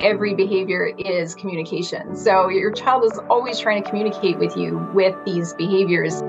every behavior is communication. So your child is always trying to communicate with you with these behaviors.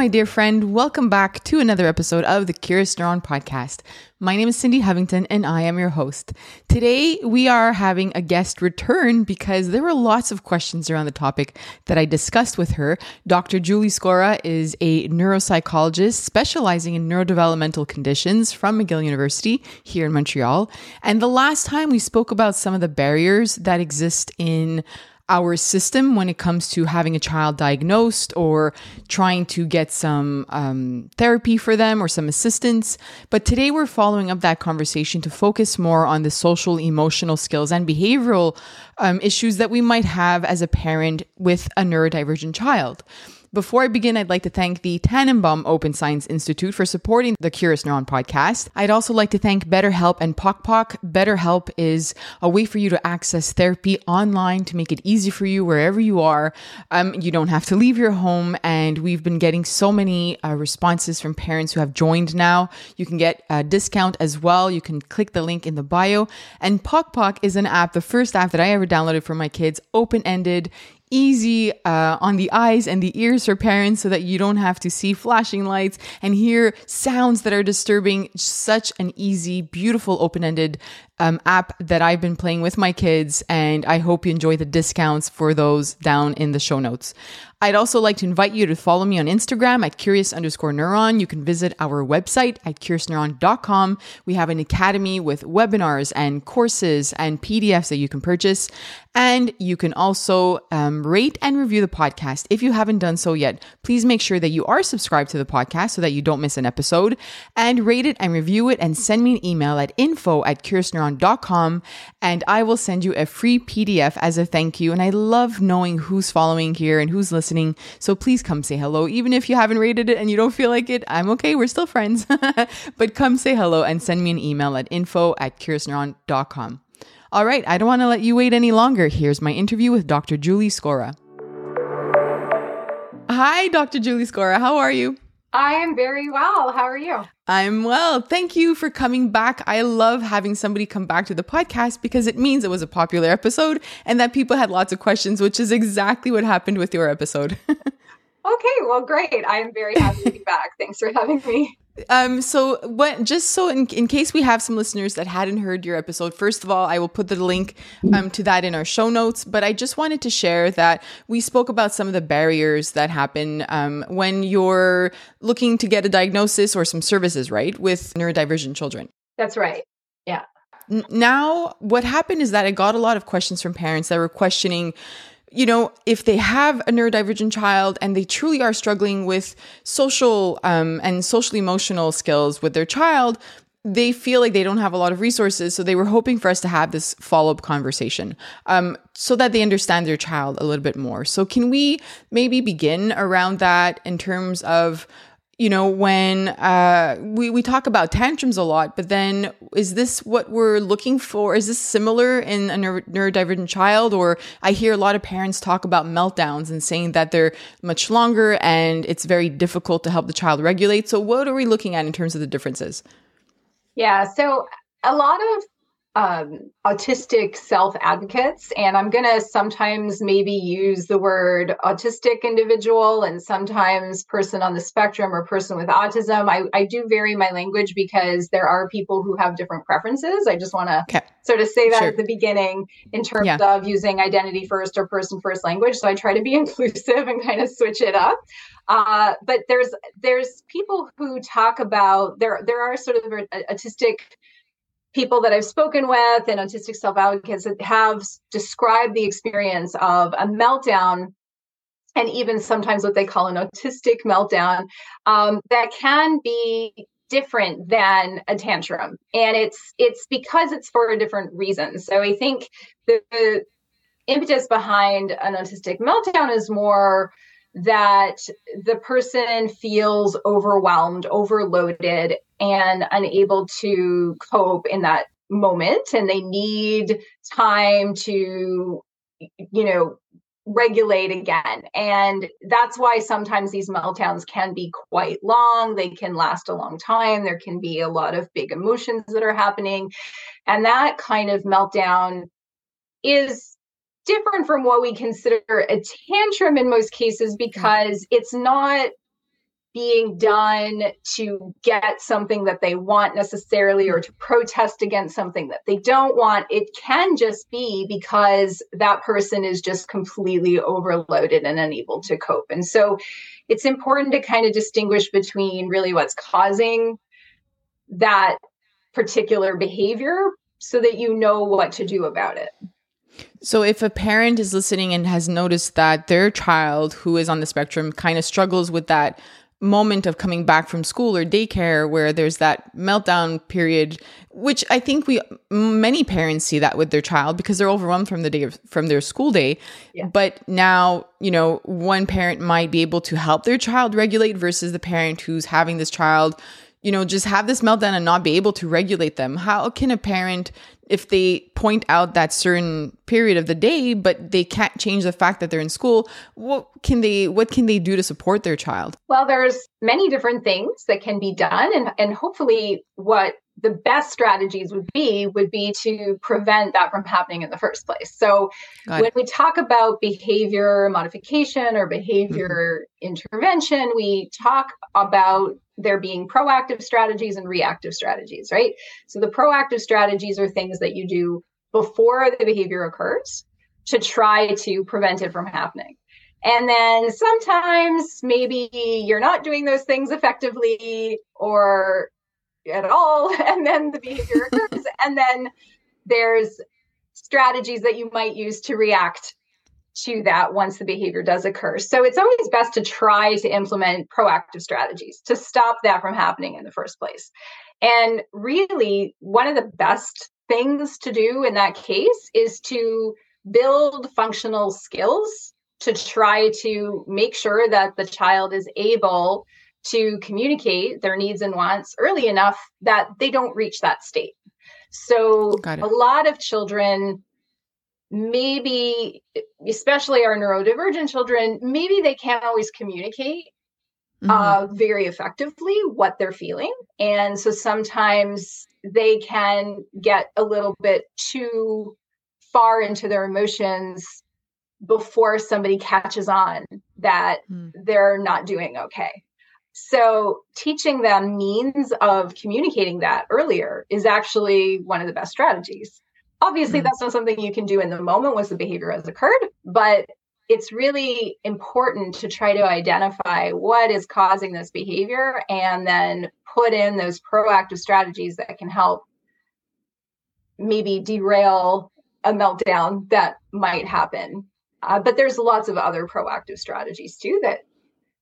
My dear friend. Welcome back to another episode of the Curious Neuron podcast. My name is Cindy Hovington and I am your host. Today we are having a guest return because there were lots of questions around the topic that I discussed with her. Dr. Julie Scorah is a neuropsychologist specializing in neurodevelopmental conditions from McGill University here in Montreal. And the last time we spoke about some of the barriers that exist in our system when it comes to having a child diagnosed or trying to get some um, therapy for them or some assistance. But today we're following up that conversation to focus more on the social, emotional skills and behavioral um, issues that we might have as a parent with a neurodivergent child. Before I begin, I'd like to thank the Tannenbaum Open Science Institute for supporting the Curious Neuron podcast. I'd also like to thank BetterHelp and Pok Pok. BetterHelp is a way for you to access therapy online to make it easy for you wherever you are. Um, you don't have to leave your home, and we've been getting so many uh, responses from parents who have joined now. You can get a discount as well. You can click the link in the bio. And Pok Pok is an app, the first app that I ever downloaded for my kids, open ended easy uh, on the eyes and the ears for parents so that you don't have to see flashing lights and hear sounds that are disturbing. Such an easy, beautiful, open ended um, app that I've been playing with my kids, and I hope you enjoy the discounts for those down in the show notes. I'd also like to invite you to follow me on Instagram at curious underscore neuron. You can visit our website at curiousneuron.com. We have an academy with webinars and courses and PDFs that you can purchase. And you can also um, rate and review the podcast. If you haven't done so yet, please make sure that you are subscribed to the podcast so that you don't miss an episode. And rate it and review it and send me an email at info at curiousneuron.com and I will send you a free PDF as a thank you. And I love knowing who's following here and who's listening listening. So please come say hello. Even if you haven't rated it and you don't feel like it, I'm okay. We're still friends. but come say hello and send me an email at info at curiousneuron.com. All right, I don't want to let you wait any longer. Here's my interview with Dr. Julie Scorah. Hi, Dr. Julie Scorah. How are you? I am very well. How are you? I'm well. Thank you for coming back. I love having somebody come back to the podcast because it means it was a popular episode and that people had lots of questions, which is exactly what happened with your episode. okay, well, great. I am very happy to be back. Thanks for having me. Um, so what, just so in, in case we have some listeners that hadn't heard your episode, first of all, I will put the link um, to that in our show notes, but I just wanted to share that we spoke about some of the barriers that happen um, when you're looking to get a diagnosis or some services, right, with neurodivergent children. That's right. Yeah. now, what happened is that I got a lot of questions from parents that were questioning you know, if they have a neurodivergent child and they truly are struggling with social um, and social emotional skills with their child, they feel like they don't have a lot of resources. So they were hoping for us to have this follow up conversation um, so that they understand their child a little bit more. So, can we maybe begin around that in terms of you know, when uh, we, we talk about tantrums a lot, but then is this what we're looking for? Is this similar in a neuro- neurodivergent child? Or I hear a lot of parents talk about meltdowns and saying that they're much longer and it's very difficult to help the child regulate. So, what are we looking at in terms of the differences? Yeah, so a lot of um, autistic self advocates, and I'm going to sometimes maybe use the word autistic individual and sometimes person on the spectrum or person with autism. I, I do vary my language because there are people who have different preferences. I just want to okay. sort of say that sure. at the beginning in terms yeah. of using identity first or person first language. So I try to be inclusive and kind of switch it up. Uh, but there's there's people who talk about there there are sort of autistic people that I've spoken with and autistic self advocates have described the experience of a meltdown and even sometimes what they call an autistic meltdown um, that can be different than a tantrum. And it's it's because it's for a different reason. So i think the, the impetus behind an autistic meltdown is more that the person feels overwhelmed, overloaded, and unable to cope in that moment. And they need time to you know, regulate again. And that's why sometimes these meltdowns can be quite long. They can last a long time. There can be a lot of big emotions that are happening. And that kind of meltdown is different from what we consider a tantrum in most cases because it's not being done to get something that they want necessarily or mm-hmm. to protest against something that they don't want. It can just be because that person is just completely overloaded and unable to cope. And so it's important to kind of distinguish between really what's causing that particular behavior so that you know what to do about it. So, if a parent is listening and has noticed that their child who is on the spectrum kind of struggles with that moment of coming back from school or daycare where there's that meltdown period which i think we many parents see that with their child because they're overwhelmed from the day of, from their school day yeah. but now you know one parent might be able to help their child regulate versus the parent who's having this child you know just have this meltdown and not be able to regulate them how can a parent if they point out that certain period of the day but they can't change the fact that they're in school what can they what can they do to support their child? Well there's many different things that can be done and and hopefully what the best strategies would be would be to prevent that from happening in the first place. So when we talk about behavior modification or behavior mm-hmm. intervention we talk about there being proactive strategies and reactive strategies, right? So the proactive strategies are things that you do before the behavior occurs to try to prevent it from happening. And then sometimes maybe you're not doing those things effectively or at all. And then the behavior occurs. and then there's strategies that you might use to react to that once the behavior does occur. So it's always best to try to implement proactive strategies to stop that from happening in the first place. And really, one of the best things to do in that case is to build functional skills to try to make sure that the child is able to communicate their needs and wants early enough that they don't reach that state. So, a lot of children maybe especially our neurodivergent children maybe they can't always communicate mm-hmm. uh, very effectively what they're feeling and so sometimes they can get a little bit too far into their emotions before somebody catches on that mm. they're not doing okay so teaching them means of communicating that earlier is actually one of the best strategies Obviously, mm-hmm. that's not something you can do in the moment once the behavior has occurred, but it's really important to try to identify what is causing this behavior and then put in those proactive strategies that can help maybe derail a meltdown that might happen. Uh, but there's lots of other proactive strategies too that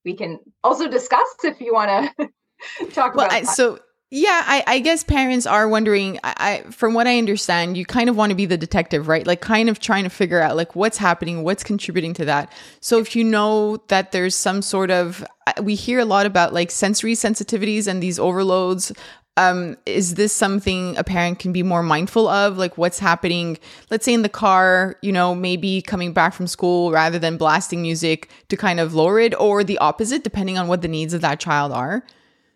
we can also discuss if you want to talk well, about. Well, so yeah, I, I, guess parents are wondering. I, I, from what I understand, you kind of want to be the detective, right? Like, kind of trying to figure out like what's happening, what's contributing to that. So, if you know that there's some sort of, we hear a lot about like sensory sensitivities and these overloads. Um, is this something a parent can be more mindful of? Like, what's happening? Let's say in the car, you know, maybe coming back from school rather than blasting music to kind of lower it, or the opposite, depending on what the needs of that child are.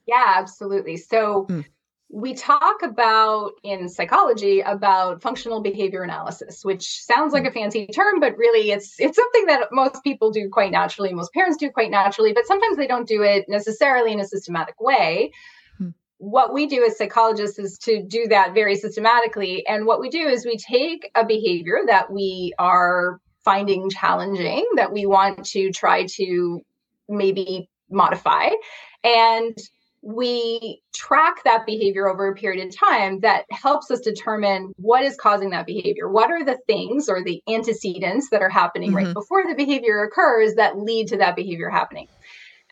Yeah, absolutely. So mm. we talk about in psychology about functional behavior analysis, which sounds like hmm. a fancy term, but really it's it's something that most people do quite naturally, most parents do quite naturally, but sometimes they don't do it necessarily in a systematic way. Hmm. What we do as psychologists is to do that very systematically. And what we do is we take a behavior that we are finding challenging, that we want to try to maybe modify, and we track that behavior over a period of time that helps us determine what is causing that behavior. What are the things or the antecedents that are happening mm-hmm. right before the behavior occurs that lead to that behavior happening?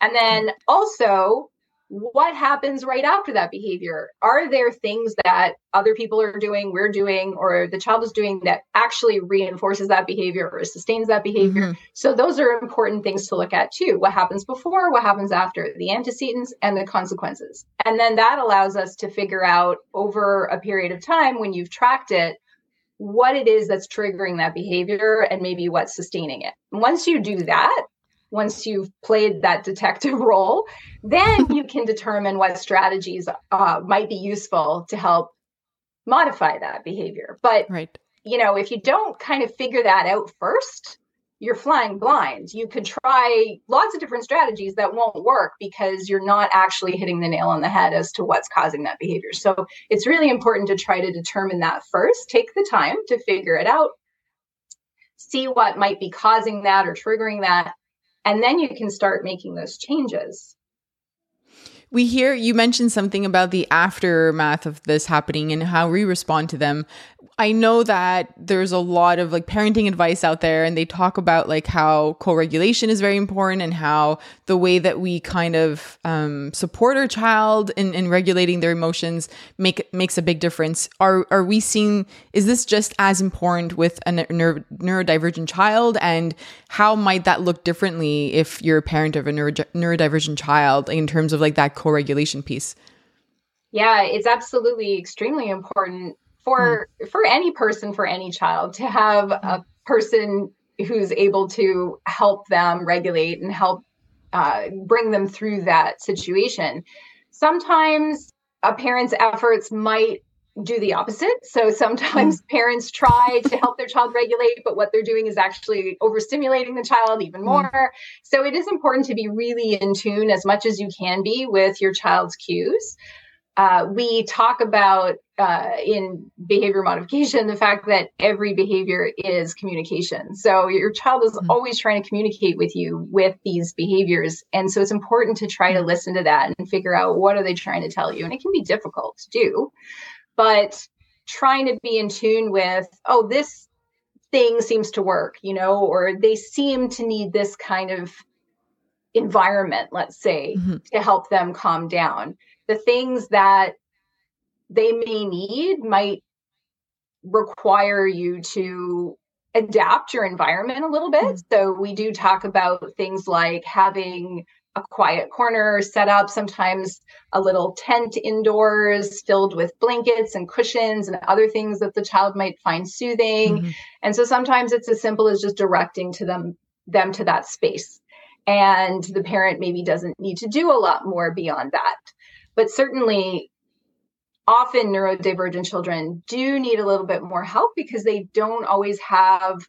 And then also, what happens right after that behavior? Are there things that other people are doing, we're doing, or the child is doing that actually reinforces that behavior or sustains that behavior? Mm-hmm. So, those are important things to look at too. What happens before, what happens after, the antecedents and the consequences. And then that allows us to figure out over a period of time when you've tracked it what it is that's triggering that behavior and maybe what's sustaining it. Once you do that, once you've played that detective role, then you can determine what strategies uh, might be useful to help modify that behavior. But right. you know, if you don't kind of figure that out first, you're flying blind. You could try lots of different strategies that won't work because you're not actually hitting the nail on the head as to what's causing that behavior. So it's really important to try to determine that first. Take the time to figure it out, see what might be causing that or triggering that, and then you can start making those changes we hear you mentioned something about the aftermath of this happening and how we respond to them. I know that there's a lot of like parenting advice out there and they talk about like how co-regulation is very important and how the way that we kind of um, support our child in, in regulating their emotions make makes a big difference. Are are we seeing is this just as important with a neuro, neurodivergent child and how might that look differently if you're a parent of a neuro, neurodivergent child in terms of like that co-regulation piece? Yeah, it's absolutely extremely important for mm. for any person for any child to have a hmm. person who's able to help them regulate and help uh, bring them through that situation sometimes a parent's efforts might do the opposite so sometimes mm. parents try to help their child regulate but what they're doing is actually overstimulating the child even hmm. more mm. so it is important to be really in tune as much as you can be with your child's cues uh, we talk about uh, in behavior modification the fact that every behavior is communication. So your child is mm-hmm. always trying to communicate with you with these behaviors, and so it's important to try to mm-hmm. listen to that and figure out what are they trying to tell you. And it can be difficult to do, but trying to be in tune with oh this thing seems to work, you know, or they seem to need this kind of environment, let's say, mm-hmm. to help them calm down the things that they may need might require you to adapt your environment a little bit. Mm-hmm. So we do talk about things like having a quiet corner set up, sometimes a little tent indoors filled with blankets and cushions and other things that the child might find soothing. Mm-hmm. And so sometimes it's as simple as just directing to them them to that space. And the parent maybe doesn't need to do a lot more beyond that. But certainly, often neurodivergent children do need a little bit more help because they don't always have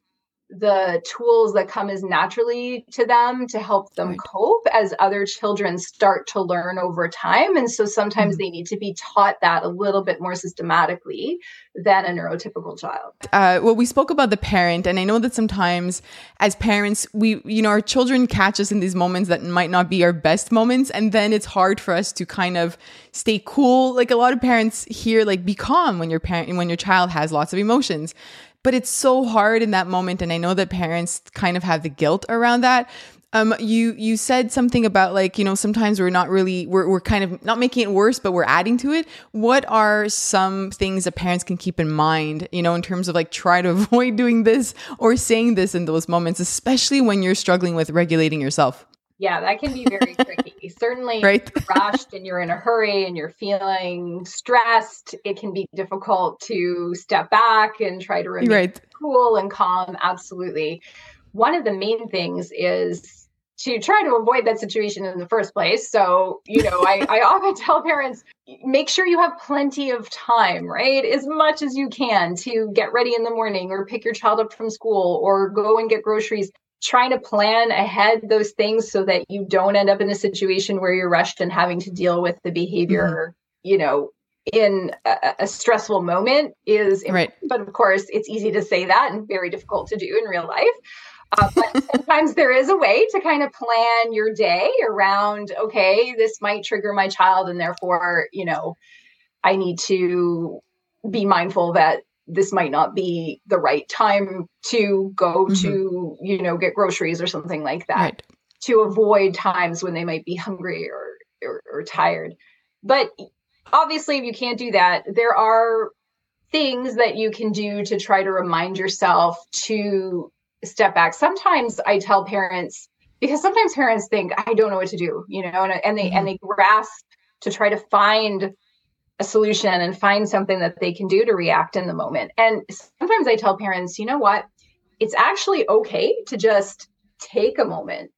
the tools that come as naturally to them to help them right. cope as other children start to learn over time. And so sometimes mm-hmm. they need to be taught that a little bit more systematically than a neurotypical child. Uh, well, we spoke about the parent, and I know that sometimes as parents, we, you know, our children catch us in these moments that might not be our best moments. And then it's hard for us to kind of stay cool. Like a lot of parents here, like be calm when your parent, when your child has lots of emotions but it's so hard in that moment and i know that parents kind of have the guilt around that um, you you said something about like you know sometimes we're not really we're we're kind of not making it worse, but we're adding to it. What are some things that parents can keep in mind, you know, in terms of like try to avoid doing this or saying this in those moments, especially when you're struggling with regulating yourself? Yeah, that can be very tricky. Certainly, right? rushed and you're in a hurry and you're feeling stressed. It can be difficult to step back and try to remain right. cool and calm. Absolutely. One of the main things is to try to avoid that situation in the first place. So, you know, I, I often tell parents make sure you have plenty of time, right? As much as you can to get ready in the morning or pick your child up from school or go and get groceries trying to plan ahead those things so that you don't end up in a situation where you're rushed and having to deal with the behavior, mm-hmm. you know, in a, a, stressful moment is right. But of course, it's easy to say that and very difficult to do in real life. Uh, but sometimes there is a way to kind of plan your day around, okay, this might trigger my child, and therefore, you know, I need to be mindful that this might not be the right time to go mm-hmm. to you know get groceries or something like that right. to avoid times when they might be hungry or, or, or tired but obviously if you can't do that there are things that you can do to try to remind yourself to step back sometimes i tell parents because sometimes parents think i don't know what to do you know and, and they mm-hmm. and they grasp to try to find a solution and find something that they can do to react in the moment. And sometimes I tell parents, you know what? It's actually okay to just take a moment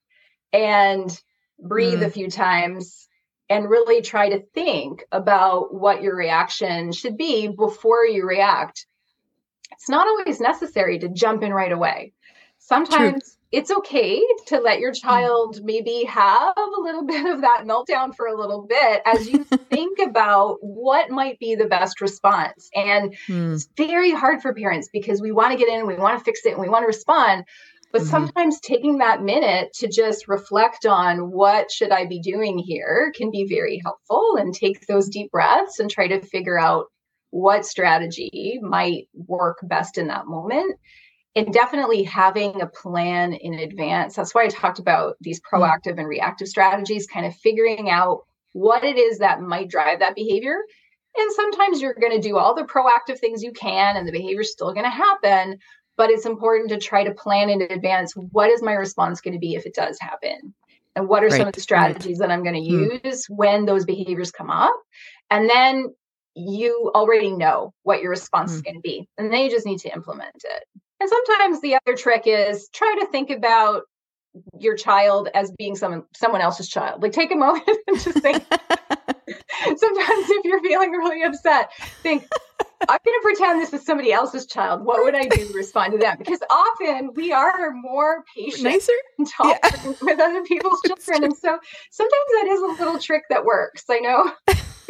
and breathe mm. a few times and really try to think about what your reaction should be before you react. It's not always necessary to jump in right away. Sometimes True. It's okay to let your child maybe have a little bit of that meltdown for a little bit as you think about what might be the best response. And mm. it's very hard for parents because we want to get in, we want to fix it, and we want to respond. But mm-hmm. sometimes taking that minute to just reflect on what should I be doing here can be very helpful and take those deep breaths and try to figure out what strategy might work best in that moment. And definitely having a plan in advance. That's why I talked about these mm-hmm. proactive and reactive strategies, kind of figuring out what it is that might drive that behavior. And sometimes you're going to do all the proactive things you can, and the behavior is still going to happen but it's important to try to plan in advance what is my response going to be if it does happen and what are right. some of the strategies right. that i'm going to hmm. use mm. when those behaviors come up and then you already know what your response mm. is going to be and then you just need to implement it and sometimes the other trick is try to think about your child as being someone someone else's child like take a moment and just think sometimes if you're feeling really upset think I'm going to pretend this is somebody else's child. What would I do to respond to them? Because often we are more patient Nicer? and yeah. with other people's children. And so sometimes that is a little trick that works. I know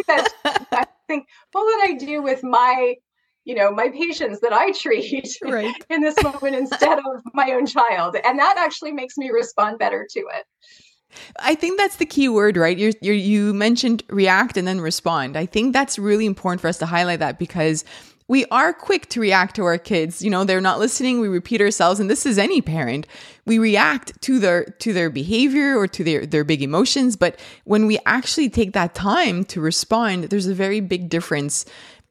that I think, what would I do with my, you know, my patients that I treat right. in this moment instead of my own child? And that actually makes me respond better to it. I think that's the key word, right? you you mentioned react and then respond. I think that's really important for us to highlight that because we are quick to react to our kids. You know, they're not listening. We repeat ourselves, and this is any parent. We react to their to their behavior or to their their big emotions. But when we actually take that time to respond, there's a very big difference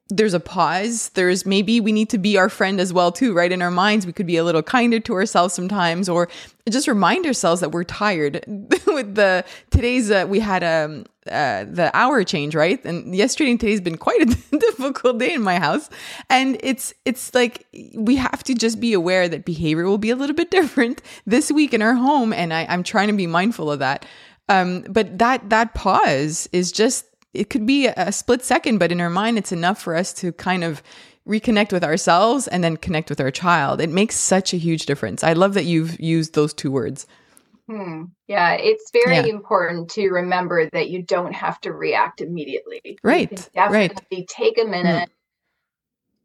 there's a pause. There's maybe we need to be our friend as well too, right? In our minds, we could be a little kinder to ourselves sometimes, or just remind ourselves that we're tired. With the today's, uh, we had um uh, the hour change, right? And yesterday and today's been quite a difficult day in my house, and it's it's like we have to just be aware that behavior will be a little bit different this week in our home, and I, I'm trying to be mindful of that. Um, but that that pause is just it could be a split second, but in our mind, it's enough for us to kind of reconnect with ourselves and then connect with our child. It makes such a huge difference. I love that you've used those two words. Hmm. Yeah, it's very yeah. important to remember that you don't have to react immediately. Right. definitely right. take a minute. Mm.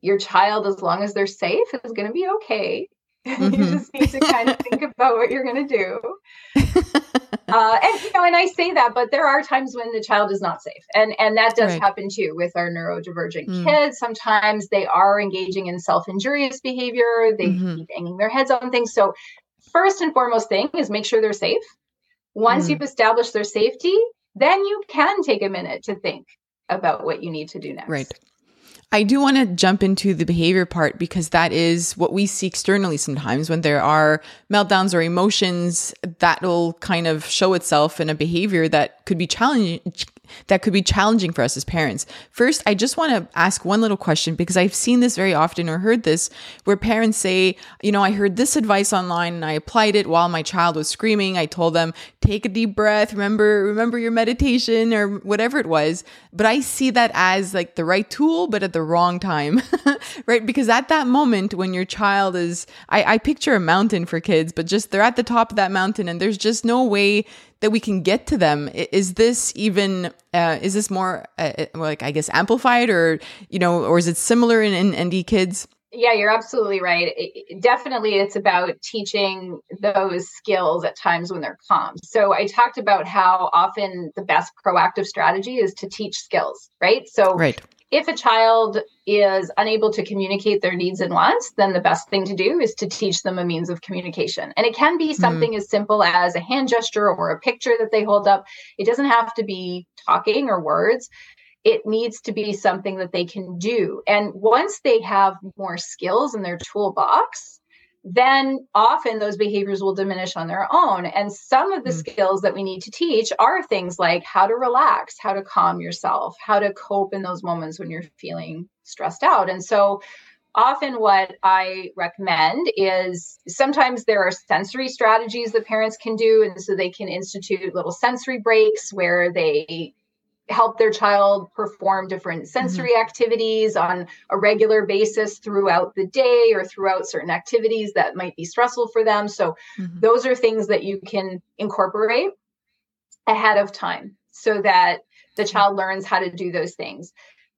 Your child, as long as they're safe, is going to be okay. Mm-hmm. you just need to kind of think about what you're going to do. uh, and you know, and I say that, but there are times when the child is not safe, and and that does right. happen too with our neurodivergent mm. kids. Sometimes they are engaging in self-injurious behavior. They mm-hmm. keep banging their heads on things. So, first and foremost thing is make sure they're safe. Once mm. you've established their safety, then you can take a minute to think about what you need to do next. Right. I do want to jump into the behavior part because that is what we see externally sometimes when there are meltdowns or emotions that will kind of show itself in a behavior that could be challenging that could be challenging for us as parents. First, I just want to ask one little question because I've seen this very often or heard this where parents say, you know, I heard this advice online and I applied it while my child was screaming. I told them, take a deep breath, remember remember your meditation or whatever it was. But I see that as like the right tool but at the wrong time. right? Because at that moment when your child is I, I picture a mountain for kids, but just they're at the top of that mountain and there's just no way that we can get to them. Is this even uh, is this more uh, uh, like i guess amplified or you know or is it similar in, in nd kids? Yeah you're absolutely right. It, definitely it's about teaching those skills at times when they're calm. So i talked about how often the best proactive strategy is to teach skills right? So right if a child is unable to communicate their needs and wants, then the best thing to do is to teach them a means of communication. And it can be hmm. something mm. as simple as a hand gesture or a picture that they hold up. It doesn't have to be talking or words. It needs to be something that they can do. And once they have more skills in their toolbox, then often those behaviors will diminish on their own. And some of the mm skills that we need to teach are things like how to relax, how to calm yourself, how to cope in those moments when you're feeling stressed out. And so often what I recommend is sometimes there are sensory strategies that parents can do. And so they can institute little sensory breaks where they help their child perform different sensory mm-hmm. activities on a regular basis throughout the day or throughout certain activities that might be stressful for them. So, mm-hmm. those are things that you can incorporate ahead of time so that the mm-hmm. child learns how to do those things.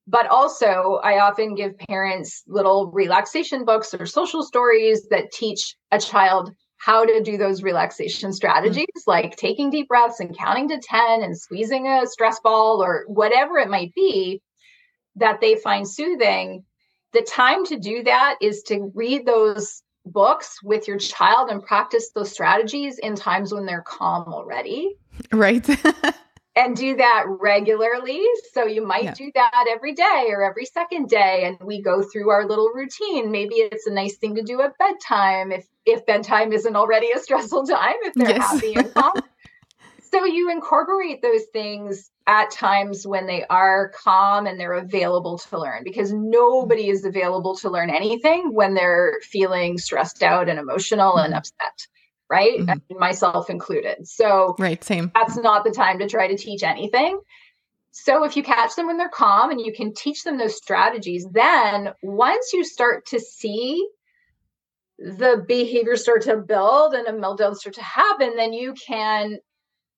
But also, I often give parents little relaxation books or social stories that teach a child how to do those relaxation strategies, mm-hmm. like taking deep breaths and counting to 10 and squeezing a stress ball or whatever it might be that they find soothing. The time to do that is to read those books with your child and practice those strategies in times when they're calm already. Right. and do that regularly. So you might yeah. do that every day or every second day. And we go through our little routine. Maybe it's a nice thing to do at bedtime if if bedtime isn't already a stressful time, if they're yes. happy and calm. so you incorporate those things at times when they are calm and they're available to learn because nobody is available to learn anything when they're feeling stressed out and emotional and mm-hmm. upset right? Mm-hmm. myself included. So right, same. That's not the time to try to teach anything. So if you catch them when they're calm and you can teach them those strategies, then once you start to see the behavior start to build and a meltdown start to happen, then you can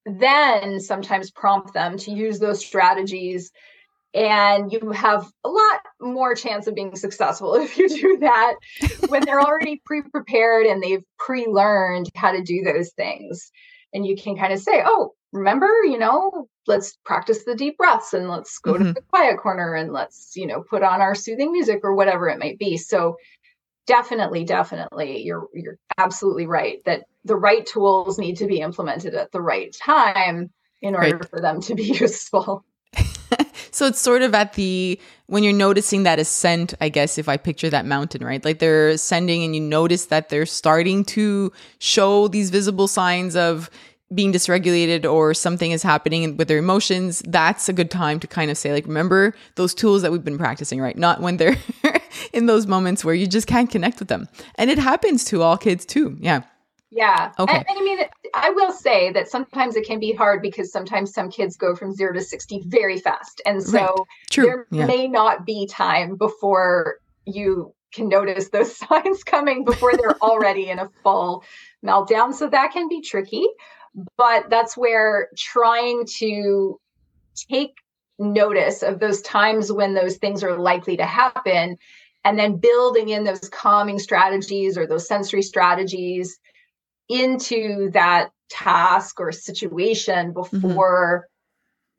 then sometimes prompt them to use those strategies and you have a lot more chance of being successful if you do that when they're already pre-prepared and they've pre-learned how to do those things and you can kind of say oh remember you know let's practice the deep breaths and let's go mm-hmm. to the quiet corner and let's you know put on our soothing music or whatever it might be so definitely definitely you're you're absolutely right that the right tools need to be implemented at the right time in order right. for them to be useful so it's sort of at the when you're noticing that ascent, I guess if I picture that mountain, right? Like they're ascending and you notice that they're starting to show these visible signs of being dysregulated or something is happening with their emotions, that's a good time to kind of say, like, remember those tools that we've been practicing, right? Not when they're in those moments where you just can't connect with them. And it happens to all kids too. Yeah. Yeah. Okay. And, and, I mean, I will say that sometimes it can be hard because sometimes some kids go from zero to 60 very fast. And so right. there yeah. may not be time before you can notice those signs coming before they're already in a full meltdown. So that can be tricky. But that's where trying to take notice of those times when those things are likely to happen and then building in those calming strategies or those sensory strategies into that task or situation mm-hmm. before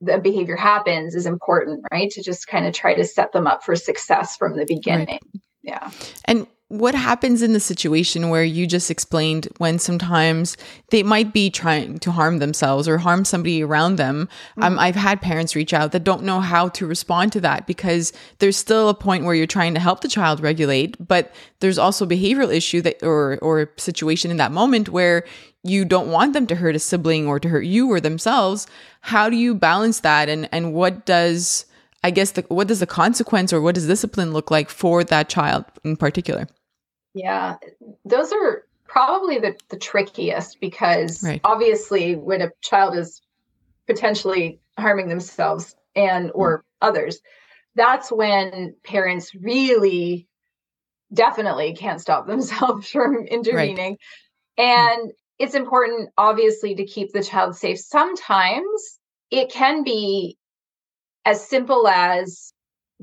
mm-hmm. the behavior happens is important, right? To just kind of try to set them up for success from the beginning. Right. Yeah. And what happens in the situation where you just explained when sometimes they might be trying to harm themselves or harm somebody around them? Mm-hmm. Um, I've had parents reach out that don't know how to respond to that because there's still a point where you're trying to help the child regulate, but there's also a behavioral issue that or or situation in that moment where you don't want them to hurt a sibling or to hurt you or themselves. How do you balance that and and what does I guess the, what does the consequence or what does discipline look like for that child in particular? Yeah, those are probably the, the trickiest because right. obviously when a child is potentially harming themselves and or mm. others, that's when parents really definitely can't stop themselves from intervening. Right. And mm. it's important obviously to keep the child safe. Sometimes it can be as simple as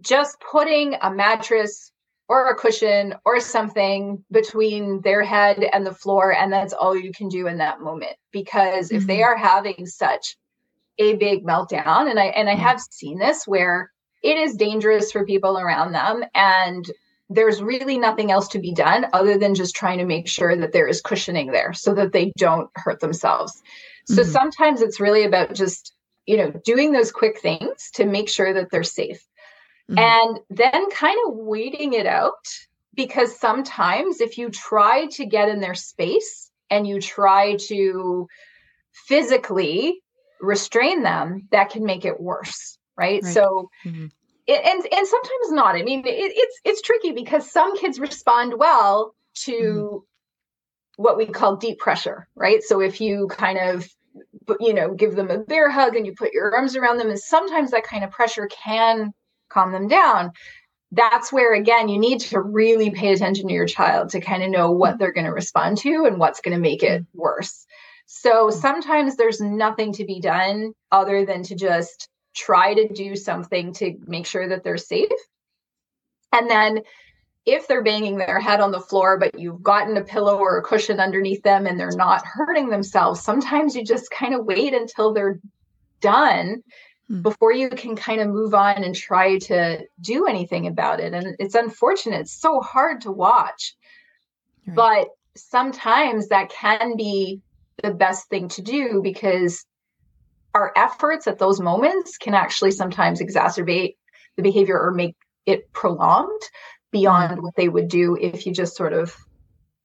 just putting a mattress or a cushion or something between their head and the floor and that's all you can do in that moment because mm-hmm. if they mm-hmm. are having such a big meltdown and i and i have seen this where it is dangerous for people around them and there's really nothing else to be done other than just trying to make sure that there is cushioning there so that they don't hurt themselves so mm-hmm. sometimes it's really about just you know doing those quick things to make sure that they're safe mm-hmm. and then kind of waiting it out because sometimes if you try to get in their space and you try to physically restrain them, that can make it worse, right? right. So, mm-hmm. it, and and sometimes not. I mean, it, it's it's tricky because some kids respond well to mm-hmm. what we call deep pressure, right? So if you kind of you know give them a bear hug and you put your arms around them, and sometimes that kind of pressure can calm them down. That's where again you need to really pay attention to your child to kind of know what they're going to respond to and what's going to make it mm-hmm. worse. So sometimes there's nothing to be done other than to just try to do something to make sure that they're safe. And then if they're banging their head on the floor but you've gotten a pillow or a cushion underneath them and they're not hurting themselves sometimes you just kind of wait until they're done. Before you can kind of move on and try to do anything about it. And it's unfortunate, it's so hard to watch. Right. But sometimes that can be the best thing to do because our efforts at those moments can actually sometimes exacerbate the behavior or make it prolonged beyond mm what they would do if you just sort of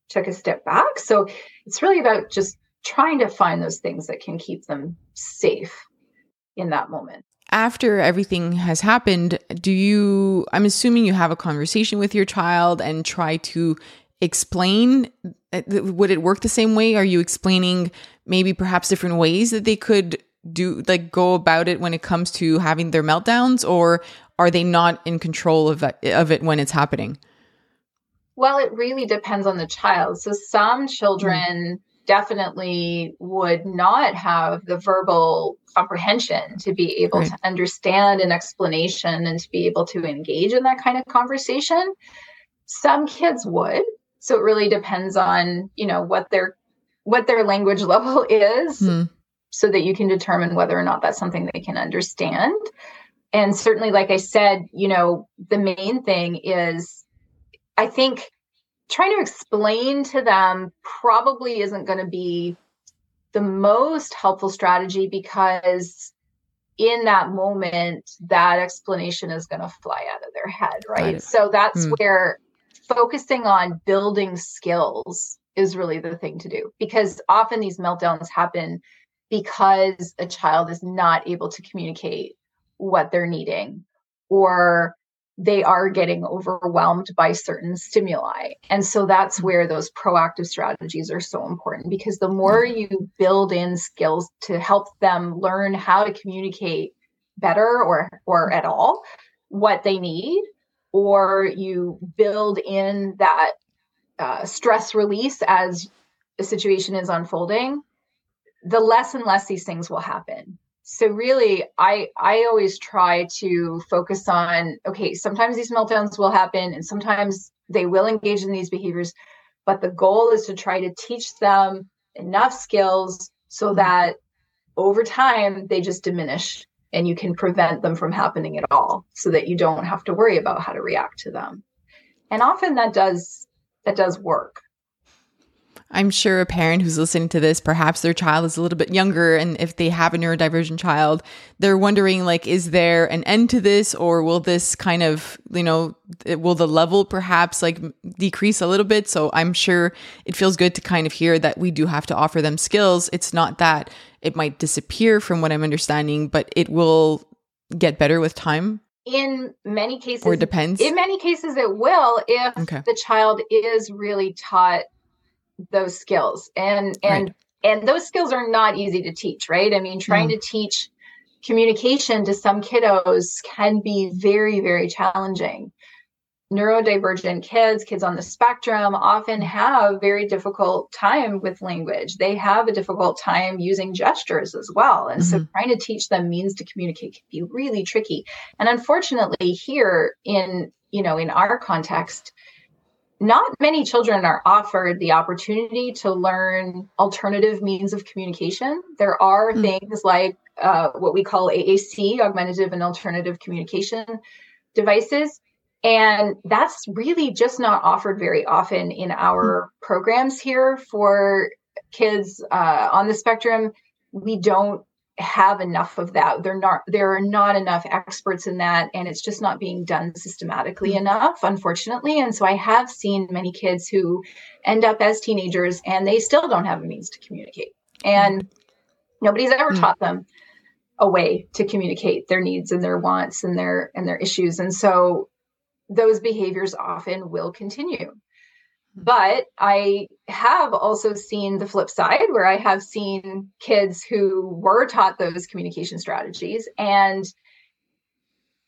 took a step back. So it's really about just trying to find those things that can keep them safe in that moment. After everything has happened, do you, I'm assuming you have a conversation with your child and try to explain uh, would it work the same way? Are you explaining maybe perhaps different ways that they could do like go about it when it comes to having their meltdowns? Or are they not in control of it, of it when it's happening? Well it really depends on the child. So some children mm definitely would not have the verbal comprehension to be able right. to understand an explanation and to be able to engage in that kind of conversation some kids would so it really depends on you know what their what their language level is mm. so that you can determine whether or not that's something they can understand and certainly like i said you know the main thing is i think trying to explain to them probably isn't going to be the most helpful strategy because in that moment that explanation is going to fly out of their head right, right. so that's mm. where focusing on building skills is really the thing to do because often these meltdowns happen because a child is not able to communicate what they're needing or they are getting overwhelmed by certain stimuli. And so that's mm-hmm. where those proactive strategies are so important because the more mm-hmm. you build in skills to help them learn how to communicate better or or at all what they need or you build in that uh, stress release as the situation is unfolding the less and less these things will happen so really i i always try to focus on okay sometimes these meltdowns will happen and sometimes they will engage in these behaviors but the goal is to try to teach them enough skills so mm-hmm. that over time they just diminish and you can prevent them from happening at all so that you don't have to worry about how to react to them and often that does that does work I'm sure a parent who's listening to this, perhaps their child is a little bit younger, and if they have a neurodivergent child, they're wondering, like, is there an end to this, or will this kind of, you know, will the level perhaps like decrease a little bit? So I'm sure it feels good to kind of hear that we do have to offer them skills. It's not that it might disappear from what I'm understanding, but it will get better with time in many cases or depends in many cases it will if okay. the child is really taught those skills and and right. and those skills are not easy to teach right i mean trying mm. to teach communication to some kiddos can be very very challenging neurodivergent kids kids on the spectrum often mm. have very difficult time with language they have a difficult time using gestures as well and mm-hmm. so trying to teach them means to communicate can be really tricky and unfortunately here in you know in our context not many children are offered the opportunity to learn alternative means of communication. There are mm-hmm. things like uh, what we call AAC, augmentative and alternative communication devices. And that's really just not offered very often in our mm-hmm. programs here for kids uh, on the spectrum. We don't have enough of that they're not there are not enough experts in that and it's just not being done systematically mm-hmm. enough unfortunately and so i have seen many kids who end up as teenagers and they still don't have a means to communicate and mm-hmm. nobody's ever mm-hmm. taught them a way to communicate their needs and their wants and their and their issues and so those behaviors often will continue but I have also seen the flip side where I have seen kids who were taught those communication strategies and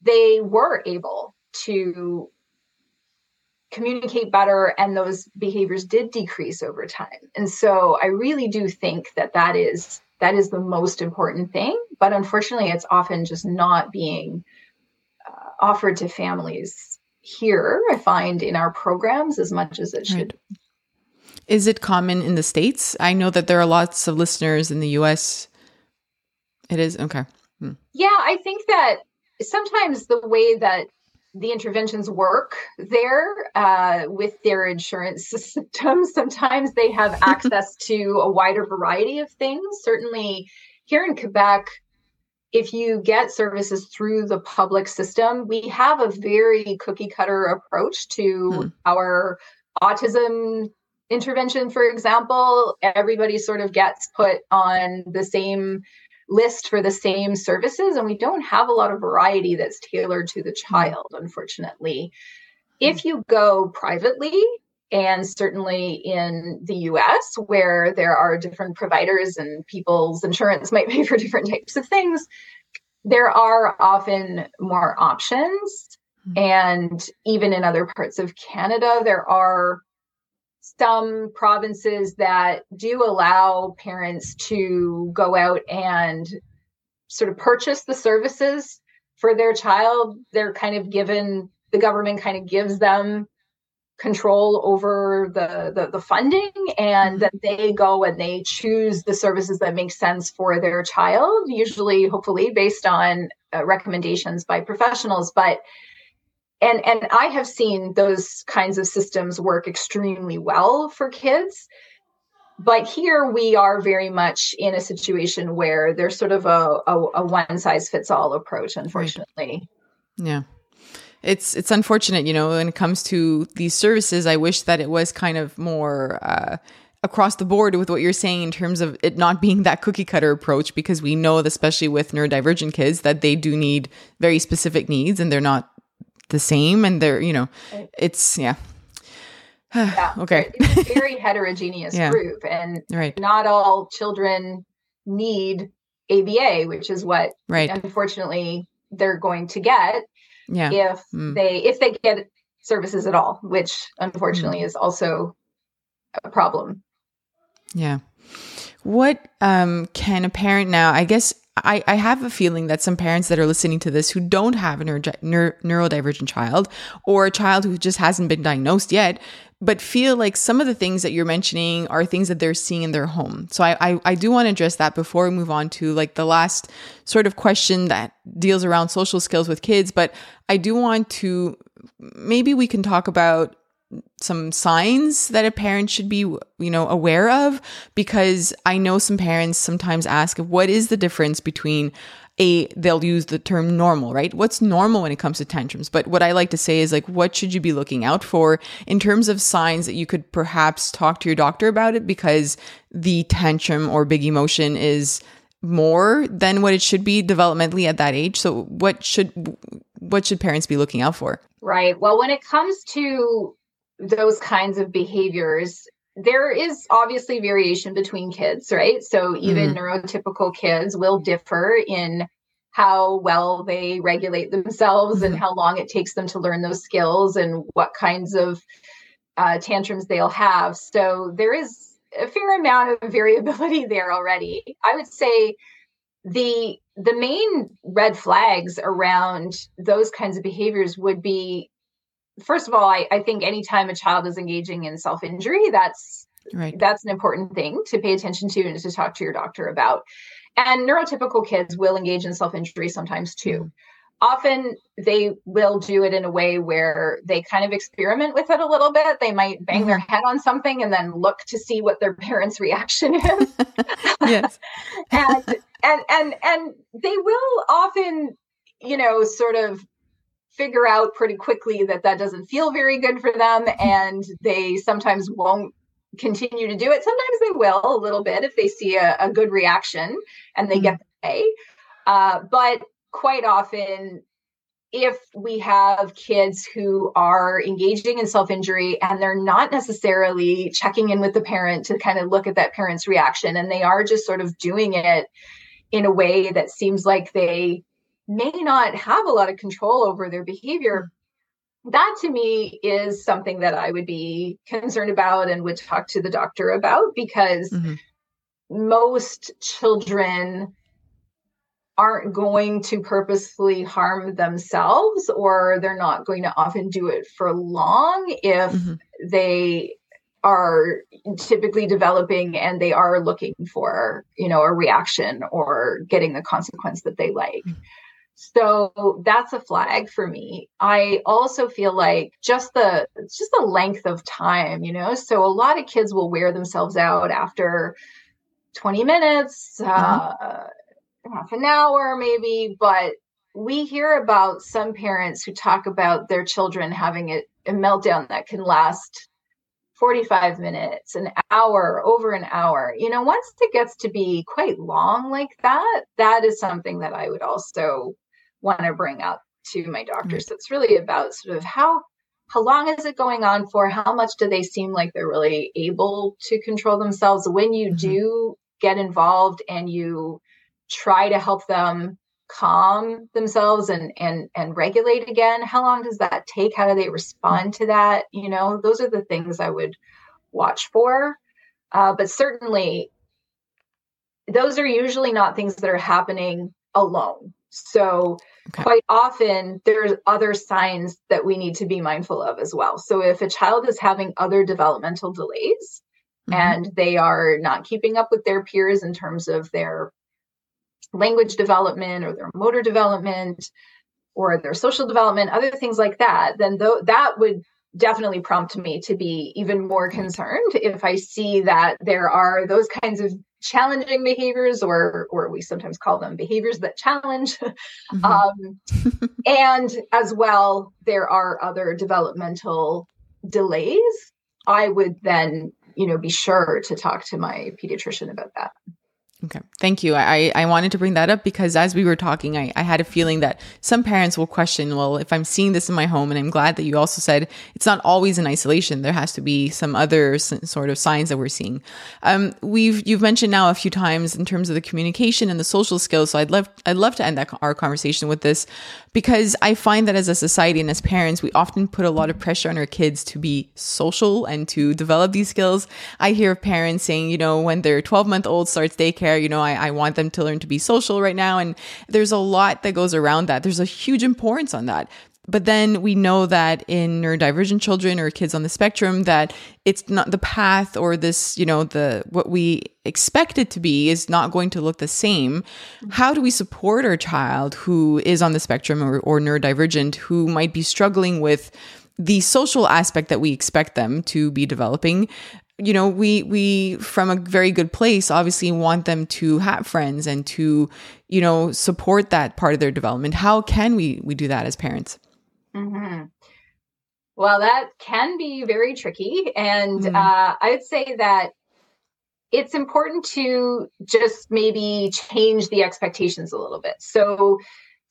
they were able to communicate better and those behaviors did decrease over time. And so I really do think that that is that is the most important thing, but unfortunately it's often just not being uh, offered to families here, I find, in our programs as much as it should. Right. Is it common in the States? I know that there are lots of listeners in the US. It is? Okay. Hmm. Yeah, I think that sometimes the way that the interventions work there uh, with their insurance systems, sometimes they have access to a wider variety of things. Certainly here in Quebec, if you get services through the public system, we have a very cookie cutter approach to hmm. our autism intervention, for example. Everybody sort of gets put on the same list for the same services, and we don't have a lot of variety that's tailored to the hmm. child, unfortunately. If hmm. you go privately, and certainly in the US, where there are different providers and people's insurance might pay for different types of things, there are often more options. Mm-hmm. And even in other parts of Canada, there are some provinces that do allow parents to go out and sort of purchase the services for their child. They're kind of given, the government kind of gives them control over the, the, the funding and mm-hmm. then they go and they choose the services that make sense for their child usually hopefully based on uh, recommendations by professionals. But and and i have seen those kinds of systems work extremely well for kids. But here we are very much in a situation where there's sort of a, a, a one size fits all approach unfortunately. Yeah it's it's unfortunate, you know, when it comes to these services. I wish that it was kind of more uh, across the board with what you're saying in terms of it not being that cookie cutter approach, because we know, especially with neurodivergent kids, that they do need very specific needs, and they're not the same, and they're you know, it's yeah. yeah, okay. It's a very heterogeneous yeah. group, and right. not all children need ABA, which is what right. unfortunately they're going to get yeah. if mm. they if they get services at all, which unfortunately mm. is also a problem. Yeah. What um, can a parent now? I guess I, I have a feeling that some parents that are listening to this who don't have a neuro, neuro, neurodivergent child or a child who just hasn't been diagnosed yet but feel like some of the things that you're mentioning are things that they're seeing in their home. So I, I, I do want to address that before we move on to like the last sort of question that deals around social skills with kids. But I do want to maybe we can talk about some signs that a parent should be you know aware of because i know some parents sometimes ask what is the difference between a they'll use the term normal right? What's normal when it comes to tantrums? But what i like to say is like what should you be looking out for in terms of signs that you could perhaps talk to your doctor about it? Because the tantrum or big emotion is more than what it should be developmentally at that age. So what should what should parents be looking out for? Right. Well when it comes to those kinds of behaviors there is obviously variation between kids, right? So even mm. neurotypical kids will differ in how well they regulate themselves and mm-hmm. how long it takes them to learn those skills and what kinds of uh, tantrums they'll have. So there is a fair amount of variability there already. I would say the the main red flags around those kinds of behaviors would be first of all, I, I think anytime a child is engaging in self injury, that's right. that's an important thing to pay attention to and to talk to your doctor about. And neurotypical kids will engage in self injury sometimes too. often they will do it in a way where they kind of experiment with it a little bit. They might bang mm-hmm. their head on something and then look to see what their parents' reaction is. yes. and and and and they will often, you know, sort of figure out pretty quickly that that doesn't feel very good for them and they sometimes won't continue to do it. Sometimes they will a little bit if they see a, a good reaction and they mm-hmm. get the pay. Uh, but quite often if we have kids who are engaging in self injury and they're not necessarily checking in with the parent to kind of look at that parent's reaction and they are just sort of doing it in a way that seems like they may not have a lot of control over their behavior that to me is something that I would be concerned about and would talk to the doctor about because mm-hmm. most children aren't going to purposefully harm themselves or they're not going to often do it for long if mm-hmm. they are typically developing and they are looking for you know a reaction or getting the consequence that they like mm-hmm. So that's a flag for me i also feel like just the just the length of time you know so a lot of kids will wear themselves out after 20 minutes uh-huh. uh, half an hour maybe, but we hear about some parents who talk about their children having a, a meltdown that can last 45 minutes, an hour, over an hour. You know, once it gets to be quite long like that, that is something that I would also want to bring up to my doctor. Mm-hmm. So it's really about sort of how how long is it going on for? How much do they seem like they're really able to control themselves? When you mm-hmm. do get involved and you try to help them calm themselves and and and regulate again how long does that take how do they respond to that you know those are the things i would watch for uh, but certainly those are usually not things that are happening alone so okay. quite often there's other signs that we need to be mindful of as well so if a child is having other developmental delays mm-hmm. and they are not keeping up with their peers in terms of their language development or their motor development or their social development, other things like that, then th- that would definitely prompt me to be even more concerned if I see that there are those kinds of challenging behaviors or or we sometimes call them behaviors that challenge. Mm-hmm. um, and as well there are other developmental delays. I would then you know be sure to talk to my pediatrician about that Okay. Thank you. I, I wanted to bring that up because as we were talking, I, I had a feeling that some parents will question, well, if I'm seeing this in my home, and I'm glad that you also said it's not always in isolation. There has to be some other sort of signs that we're seeing. Um, we've, you've mentioned now a few times in terms of the communication and the social skills. So I'd love, I'd love to end that, our conversation with this because I find that as a society and as parents, we often put a lot of pressure on our kids to be social and to develop these skills. I hear parents saying, you know, when their 12 month old starts daycare, you know, I, I want them to learn to be social right now. And there's a lot that goes around that. There's a huge importance on that but then we know that in neurodivergent children or kids on the spectrum that it's not the path or this you know the what we expect it to be is not going to look the same how do we support our child who is on the spectrum or, or neurodivergent who might be struggling with the social aspect that we expect them to be developing you know we we from a very good place obviously want them to have friends and to you know support that part of their development how can we we do that as parents Mm-hmm. Well, that can be very tricky. And mm-hmm. uh, I'd say that it's important to just maybe change the expectations a little bit. So,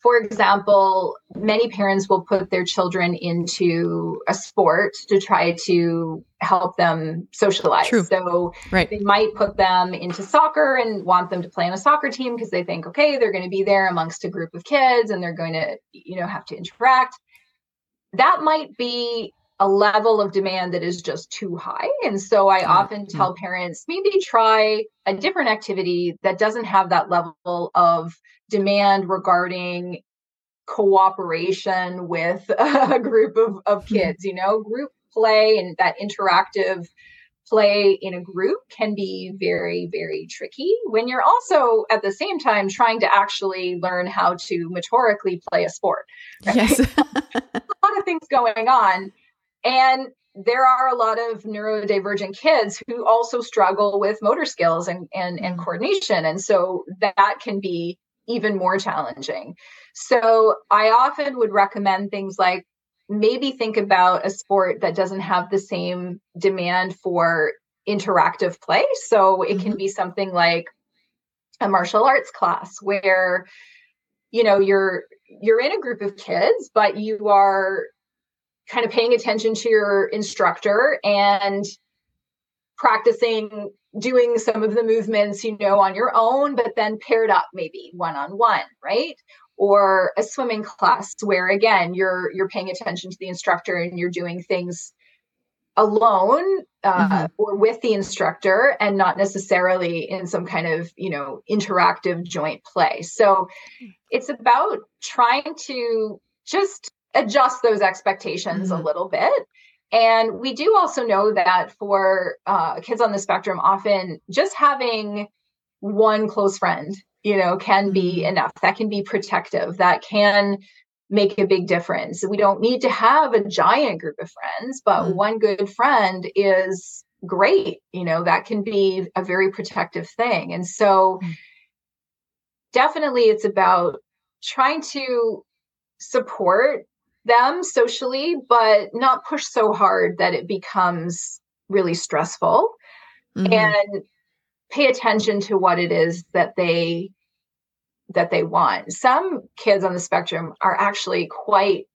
for example, many parents will put their children into a sport to try to help them socialize. True. So right. they might put them into soccer and want them to play on a soccer team because they think, okay, they're going to be there amongst a group of kids and they're going to, you know, have to interact that might be a level of demand that is just too high. And so I often tell parents maybe try a different activity that doesn't have that level of demand regarding cooperation with a group of, of mm-hmm. kids, you know, group play and that interactive play in a group can be very, very tricky when you're also at the same time trying to actually learn how to motorically play a sport. Right? Yes. a lot of things going on. And there are a lot of neurodivergent kids who also struggle with motor skills and, and, and mm. coordination. And so that can be even more challenging. So I often would recommend things like maybe think about a sport that doesn't have the same demand for interactive play. So it can mm-hmm. be something like a martial arts class where you know you're you're in a group of kids but you are kind of paying attention to your instructor and practicing doing some of the movements you know on your own but then paired up maybe one on one right or a swimming class where again you're you're paying attention to the instructor and you're doing things alone uh, mm-hmm. or with the instructor and not necessarily in some kind of you know interactive joint play so it's about trying to just adjust those expectations mm-hmm. a little bit and we do also know that for uh, kids on the spectrum often just having one close friend you know can be mm-hmm. enough that can be protective that can make a big difference we don't need to have a giant group of friends but mm-hmm. one good friend is great you know that can be a very protective thing and so mm-hmm. definitely it's about trying to support them socially but not push so hard that it becomes really stressful mm-hmm. and pay attention to what it is that they that they want. Some kids on the spectrum are actually quite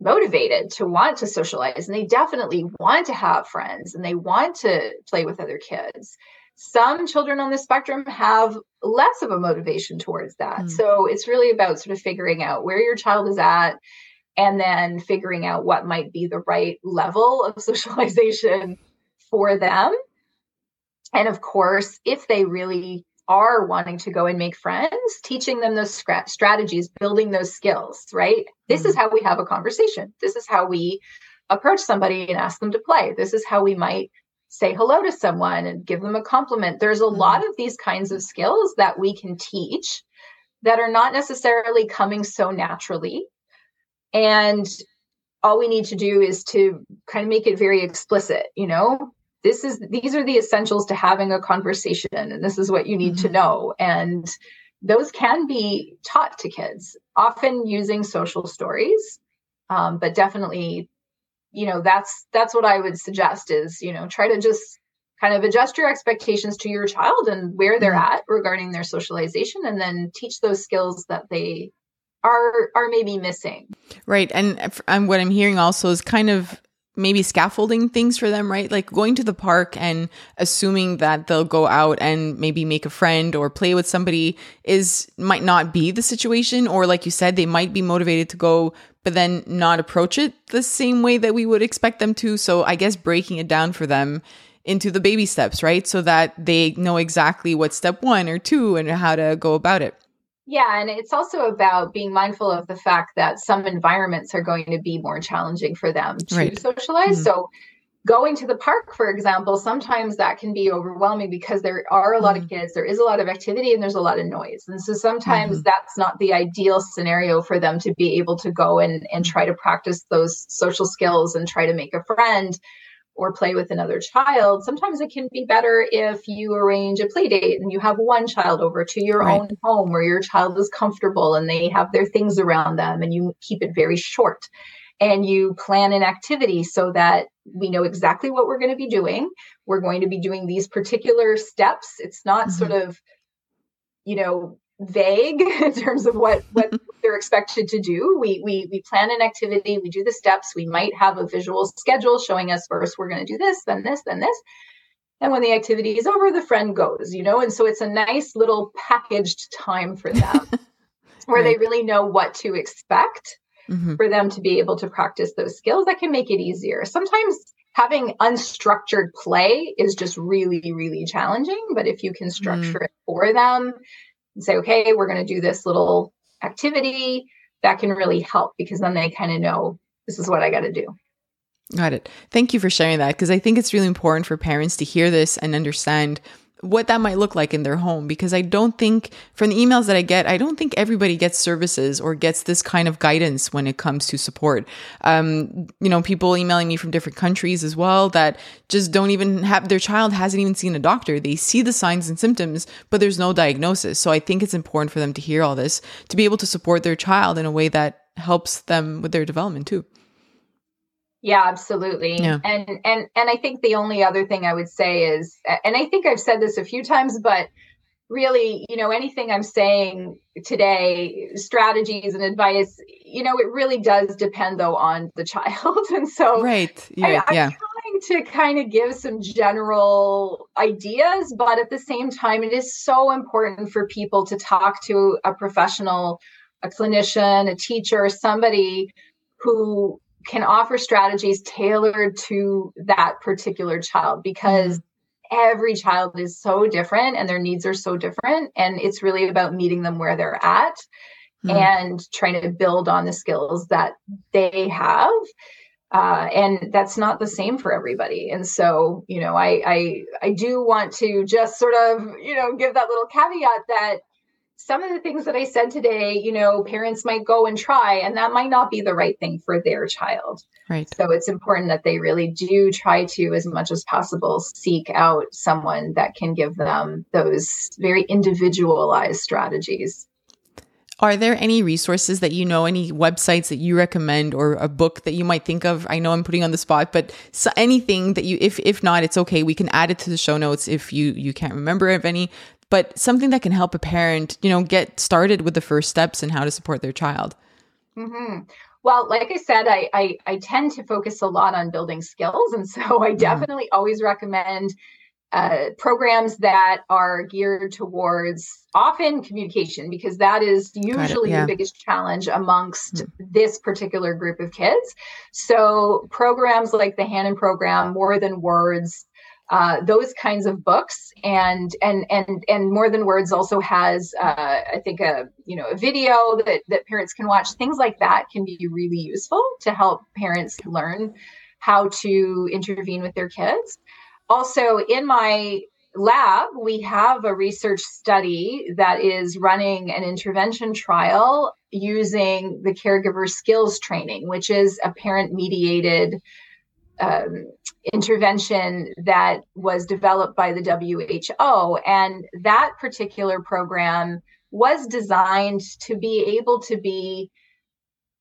motivated to want to socialize and they definitely want to have friends and they want to play with other kids. Some children on the spectrum have less of a motivation towards that. Mm. So it's really about sort of figuring out where your child is at and then figuring out what might be the right level of socialization for them. And of course, if they really are wanting to go and make friends, teaching them those strategies, building those skills, right? This mm-hmm. is how we have a conversation. This is how we approach somebody and ask them to play. This is how we might say hello to someone and give them a compliment. There's a mm-hmm. lot of these kinds of skills that we can teach that are not necessarily coming so naturally. And all we need to do is to kind of make it very explicit, you know, this is these are the essentials to having a conversation and this is what you need mm-hmm. to know and those can be taught to kids often using social stories um, but definitely you know that's that's what i would suggest is you know try to just kind of adjust your expectations to your child and where they're mm-hmm. at regarding their socialization and then teach those skills that they are are maybe missing right and, and what i'm hearing also is kind of maybe scaffolding things for them, right? Like going to the park and assuming that they'll go out and maybe make a friend or play with somebody is might not be the situation or like you said they might be motivated to go but then not approach it the same way that we would expect them to. So I guess breaking it down for them into the baby steps, right? So that they know exactly what step 1 or 2 and how to go about it. Yeah, and it's also about being mindful of the fact that some environments are going to be more challenging for them to right. socialize. Mm-hmm. So, going to the park, for example, sometimes that can be overwhelming because there are a lot mm-hmm. of kids, there is a lot of activity, and there's a lot of noise. And so sometimes mm-hmm. that's not the ideal scenario for them to be able to go and, and try to practice those social skills and try to make a friend or play with another child, sometimes it can be better if you arrange a play date and you have one child over to your right. own home where your child is comfortable and they have their things around them and you keep it very short. And you plan an activity so that we know exactly what we're going to be doing. We're going to be doing these particular steps. It's not mm-hmm. sort of, you know, vague in terms of what what they're expected to do. We we we plan an activity, we do the steps. We might have a visual schedule showing us first we're going to do this, then this, then this. And when the activity is over, the friend goes, you know, and so it's a nice little packaged time for them where right. they really know what to expect mm-hmm. for them to be able to practice those skills that can make it easier. Sometimes having unstructured play is just really, really challenging. But if you can structure mm. it for them, and say, okay, we're going to do this little activity, that can really help because then they kind of know this is what I got to do. Got it. Thank you for sharing that because I think it's really important for parents to hear this and understand what that might look like in their home because I don't think from the emails that I get, I don't think everybody gets services or gets this kind of guidance when it comes to support. Um, you know, people emailing me from different countries as well that just don't even have their child hasn't even seen a doctor. They see the signs and symptoms, but there's no diagnosis. So I think it's important for them to hear all this to be able to support their child in a way that helps them with their development too. Yeah, absolutely. Yeah. And and and I think the only other thing I would say is and I think I've said this a few times but really, you know, anything I'm saying today, strategies and advice, you know, it really does depend though on the child. And so Right. Yeah. I, yeah. trying to kind of give some general ideas, but at the same time it is so important for people to talk to a professional, a clinician, a teacher, somebody who can offer strategies tailored to that particular child because every child is so different and their needs are so different. And it's really about meeting them where they're at mm-hmm. and trying to build on the skills that they have. Uh, and that's not the same for everybody. And so you know I, I i do want to just sort of you know give that little caveat that some of the things that I said today, you know, parents might go and try, and that might not be the right thing for their child. Right. So it's important that they really do try to, as much as possible, seek out someone that can give them those very individualized strategies. Are there any resources that you know, any websites that you recommend, or a book that you might think of? I know I'm putting on the spot, but anything that you, if if not, it's okay. We can add it to the show notes if you you can't remember of any but something that can help a parent, you know, get started with the first steps and how to support their child. Mm-hmm. Well, like I said, I, I, I tend to focus a lot on building skills, and so I mm-hmm. definitely mm-hmm. always recommend uh, programs that are geared towards often communication because that is usually yeah. the biggest challenge amongst mm-hmm. this particular group of kids. So programs like the Hanen program, More Than Words, uh, those kinds of books. And and and and more than words also has uh, i think a you know a video that that parents can watch. Things like that can be really useful to help parents learn how to intervene with their kids. Also in my lab we have a research study that is running an intervention trial using the caregiver skills training which is a parent mediated um, intervention that was developed by the WHO. And that particular program was designed to be able to be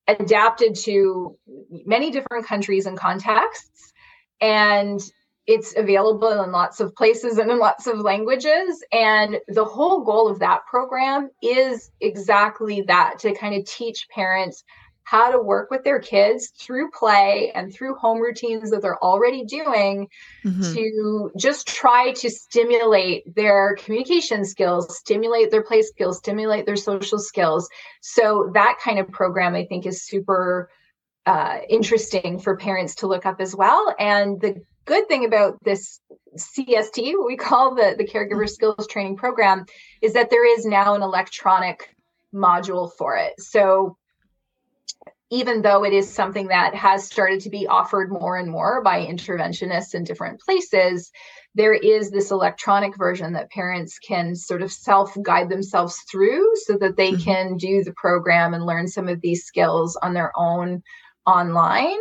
adapted to many different countries and contexts. And it's available in lots of places and in lots of languages. And the whole goal of that program is exactly that to kind of teach parents how to work with their kids through play and through home routines that they're already doing mm-hmm. to just try to stimulate their communication skills, stimulate their play skills, stimulate their social skills. So that kind of program I think is super uh, interesting for parents to look up as well. And the good thing about this CST, what we call the, the caregiver skills training program, is that there is now an electronic module for it. So even though it is something that has started to be offered more and more by interventionists in different places, there is this electronic version that parents can sort of self guide themselves through so that they mm-hmm. can do the program and learn some of these skills on their own online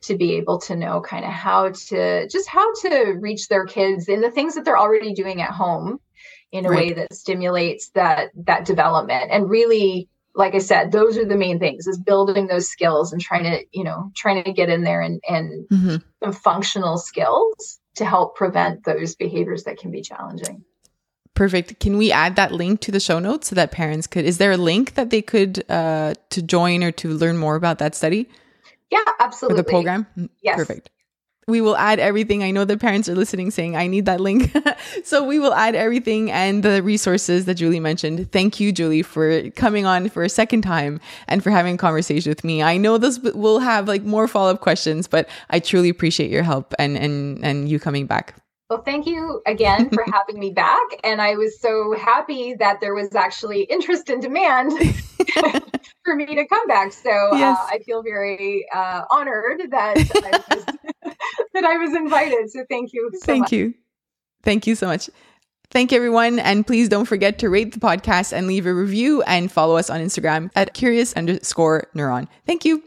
to be able to know kind of how to just how to reach their kids in the things that they're already doing at home in a right. way that stimulates that that development and really like I said, those are the main things is building those skills and trying to, you know, trying to get in there and, and mm-hmm. some functional skills to help prevent those behaviors that can be challenging. Perfect. Can we add that link to the show notes so that parents could, is there a link that they could, uh, to join or to learn more about that study? Yeah, absolutely. For the program? Yes. Perfect we will add everything. I know the parents are listening saying, I need that link. so we will add everything and the resources that Julie mentioned. Thank you, Julie, for coming on for a second time and for having a conversation with me. I know this will have like more follow up questions, but I truly appreciate your help and, and, and you coming back. Well, thank you again for having me back. And I was so happy that there was actually interest and demand for me to come back. So uh, yes. uh, I feel very uh, honored that I, was, that I was invited. So thank you. So thank much. you. Thank you so much. Thank you, everyone. And please don't forget to rate the podcast and leave a review and follow us on Instagram at curious underscore neuron. Thank you.